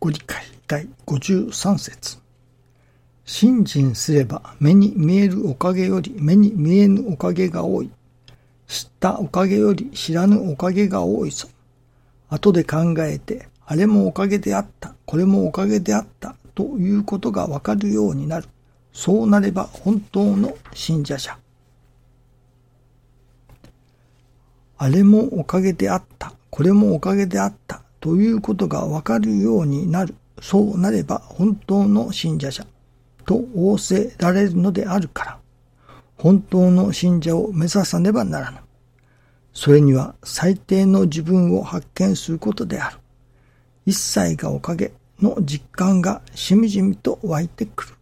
ご理解第53節信心すれば目に見えるおかげより目に見えぬおかげが多い。知ったおかげより知らぬおかげが多いぞ。後で考えて、あれもおかげであった、これもおかげであった、ということがわかるようになる。そうなれば本当の信者者。あれもおかげであった、これもおかげであった、ということがわかるようになる。そうなれば本当の信者者。と仰せられるのであるから、本当の信者を目指さねばならぬ。それには最低の自分を発見することである。一切がおかげの実感がしみじみと湧いてくる。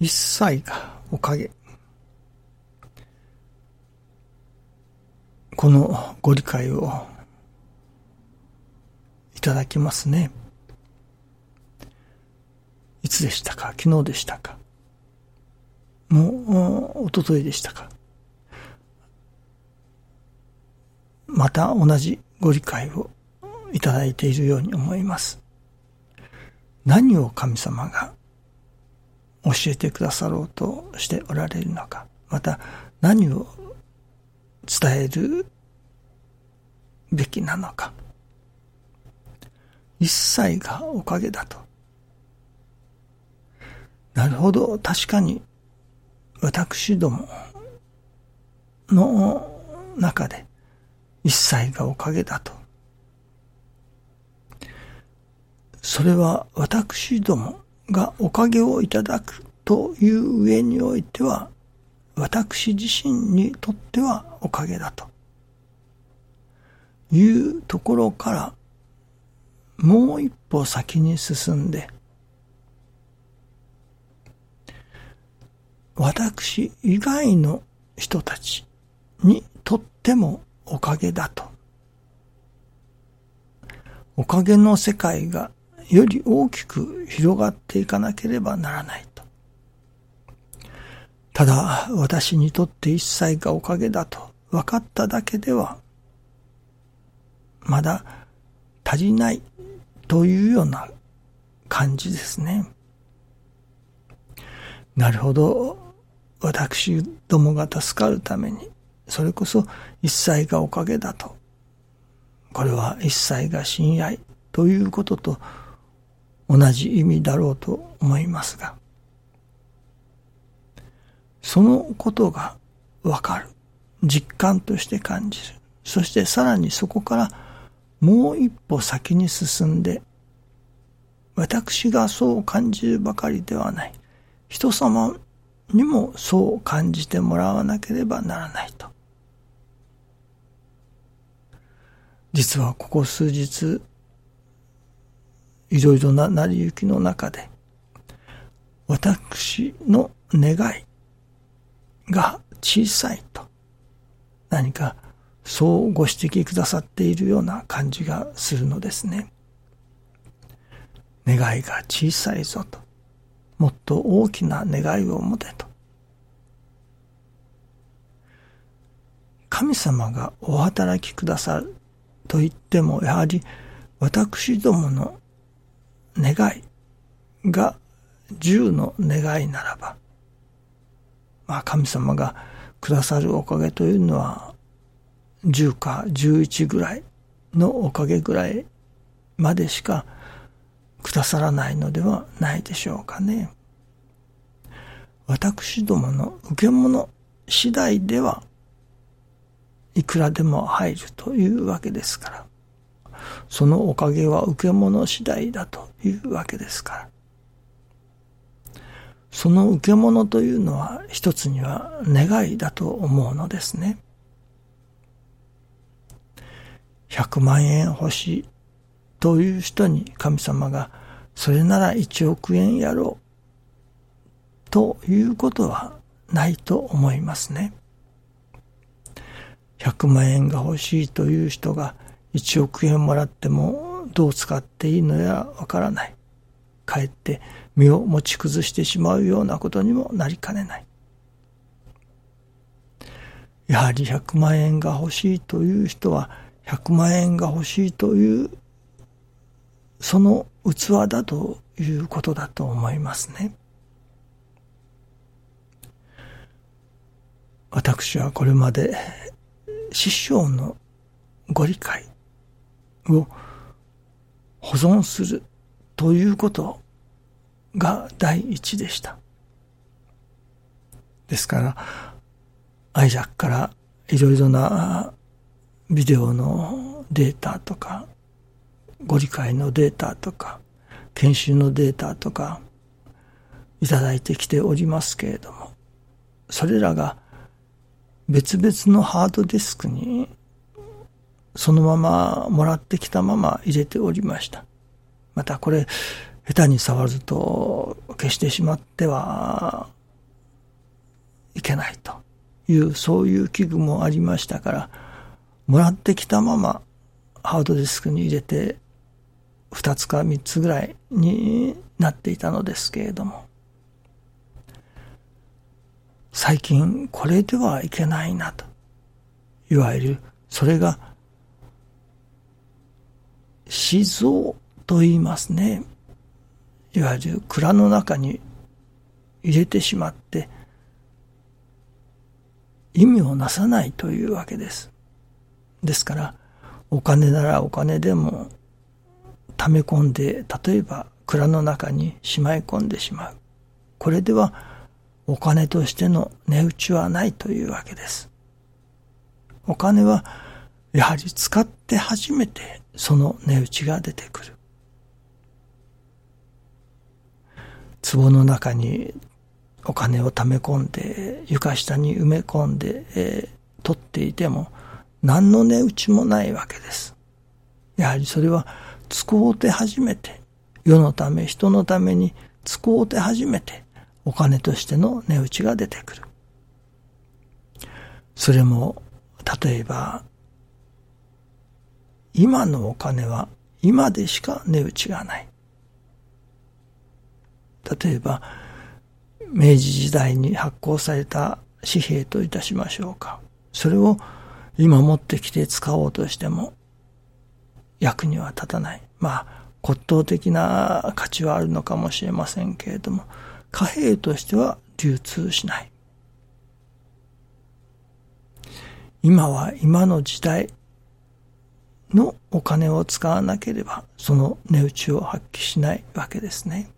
一切がおかげ。このご理解をいただきますね。いつでしたか？昨日でしたか？もう、おとといでしたか？また同じご理解をいただいているように思います。何を神様が教えてくださろうとしておられるのか、また何を伝えるべきなのか。一切がおかげだと。なるほど、確かに私どもの中で一切がおかげだと。それは私どもがおかげをいただくという上においては私自身にとってはおかげだというところからもう一歩先に進んで私以外の人たちにとってもおかげだと。おかげの世界がより大きく広がっていかなければならないと。ただ私にとって一切がおかげだと分かっただけではまだ足りないというような感じですね。なるほど。私どもが助かるために、それこそ一切がおかげだと。これは一切が親愛ということと同じ意味だろうと思いますが、そのことがわかる。実感として感じる。そしてさらにそこからもう一歩先に進んで、私がそう感じるばかりではない。人様にもそう感じてもらわなければならないと。実はここ数日、いろいろな成り行きの中で、私の願いが小さい、何かそうご指摘くださっているような感じがするのですね。願いが小さいぞと。もっと大きな願いを持てと。神様がお働きくださると言っても、やはり私どもの願いが十の願いならば、まあ神様がくださるおかげというのは10か11ぐらいのおかげぐらいまでしかくださらないのではないでしょうかね。私どもの受け物次第ではいくらでも入るというわけですから。そのおかげは受け物次第だというわけですから。その受け物というのは一つには願いだと思うのですね。100万円欲しいという人に神様がそれなら1億円やろうということはないと思いますね。100万円が欲しいという人が1億円もらってもどう使っていいのやわからない。かえって身を持ち崩してしまうようなことにもなりかねない。やはり100万円が欲しいという人は100万円が欲しいというその器だということだと思いますね。私はこれまで師匠のご理解を保存するということが第一でした。ですから、アイジャックからいろいろなビデオのデータとか、ご理解のデータとか、研修のデータとか、いただいてきておりますけれども、それらが別々のハードディスクにそのままもらってきたまま入れておりました。またこれ、下手に触ると消してしまってはいけないという、そういう器具もありましたから、もらってきたままハードディスクに入れて、二つか三つぐらいになっていたのですけれども、最近これではいけないなと。いわゆる、それが、死蔵と言いますね。いわゆる蔵の中に入れてしまって、意味をなさないというわけです。ですから、お金ならお金でも溜め込んで、例えば蔵の中にしまい込んでしまう。これではお金としての値打ちはないというわけです。お金はやはり使って初めてその値打ちが出てくる。壺の中にお金を溜め込んで床下に埋め込んで、えー、取っていても何の値打ちもないわけです。やはりそれは使うて初めて世のため人のために使うて初めてお金としての値打ちが出てくる。それも、例えば、今のお金は今でしか値打ちがない。例えば、明治時代に発行された紙幣といたしましょうか。それを今持ってきて使おうとしても役には立たない。まあ、骨董的な価値はあるのかもしれませんけれども、貨幣としては流通しない。今は今の時代のお金を使わなければその値打ちを発揮しないわけですね。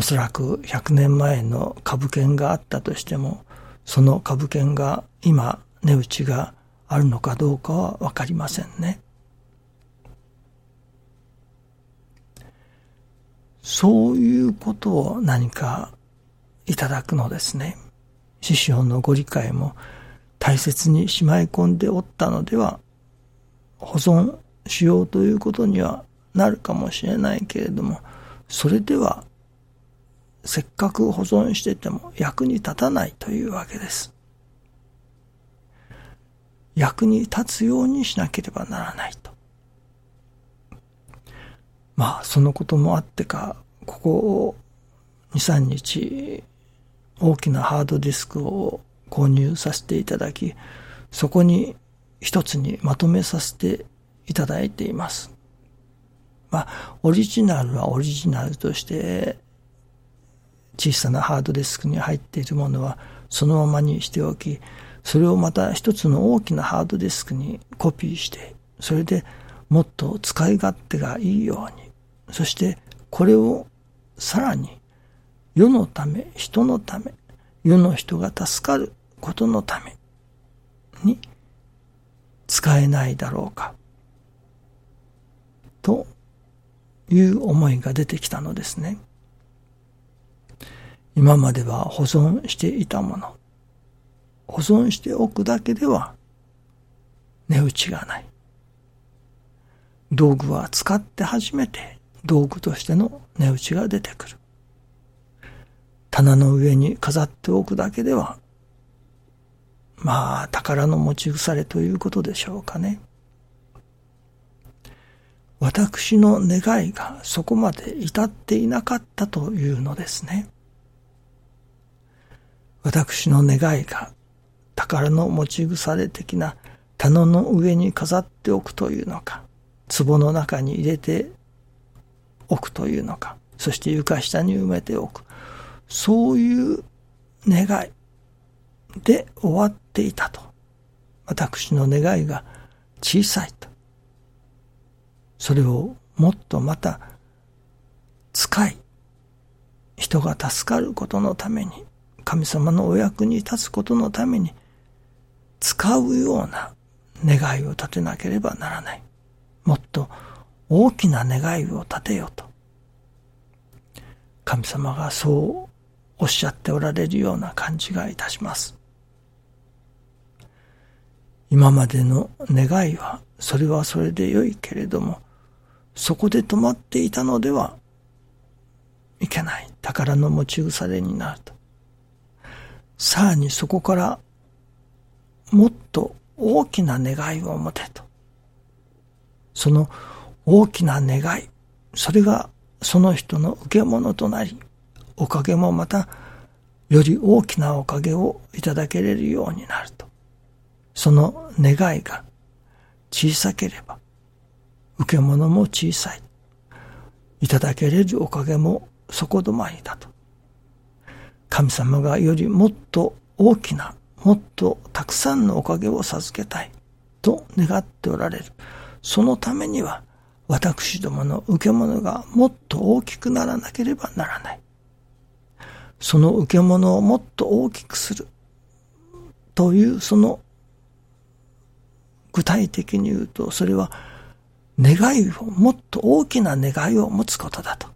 おそらく100年前の株券があったとしても、その株券が今値打ちがあるのかどうかはわかりませんね。そういうことを何かいただくのですね。師匠のご理解も大切にしまい込んでおったのでは、保存しようということにはなるかもしれないけれども、それではせっかく保存してても役に立たないというわけです。役に立つようにしなければならないと。まあ、そのこともあってか、ここ2、3日、大きなハードディスクを購入させていただき、そこに一つにまとめさせていただいています。まあ、オリジナルはオリジナルとして、小さなハードディスクに入っているものはそのままにしておき、それをまた一つの大きなハードディスクにコピーして、それでもっと使い勝手がいいように、そしてこれをさらに世のため、人のため、世の人が助かることのために使えないだろうか。という思いが出てきたのですね。今までは保存していたもの。保存しておくだけでは値打ちがない。道具は使って初めて道具としての値打ちが出てくる。棚の上に飾っておくだけでは、まあ、宝の持ち腐れということでしょうかね。私の願いがそこまで至っていなかったというのですね。私の願いが宝の持ち腐れ的な棚の上に飾っておくというのか、壺の中に入れておくというのか、そして床下に埋めておく。そういう願いで終わっていたと。私の願いが小さいと。それをもっとまた使い、人が助かることのために、神様のお役に立つことのために、使うような願いを立てなければならない。もっと大きな願いを立てようと。神様がそうおっしゃっておられるような感じがいたします。今までの願いは、それはそれで良いけれども、そこで止まっていたのではいけない。宝の持ち腐れになると。さらにそこからもっと大きな願いを持てと。その大きな願い、それがその人の受け物となり、おかげもまたより大きなおかげをいただけれるようになると。その願いが小さければ、受け物も小さい。いただけれるおかげも底止まりだと。神様がよりもっと大きな、もっとたくさんのおかげを授けたいと願っておられる。そのためには私どもの受け物がもっと大きくならなければならない。その受け物をもっと大きくするというその具体的に言うとそれは願いをもっと大きな願いを持つことだと。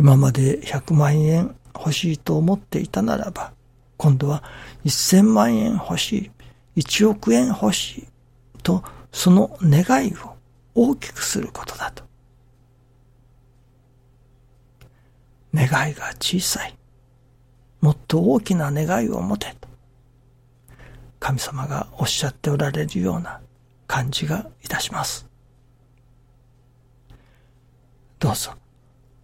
今まで100万円欲しいと思っていたならば今度は1000万円欲しい1億円欲しいとその願いを大きくすることだと。願いが小さい。もっと大きな願いを持てと。神様がおっしゃっておられるような感じがいたします。どうぞ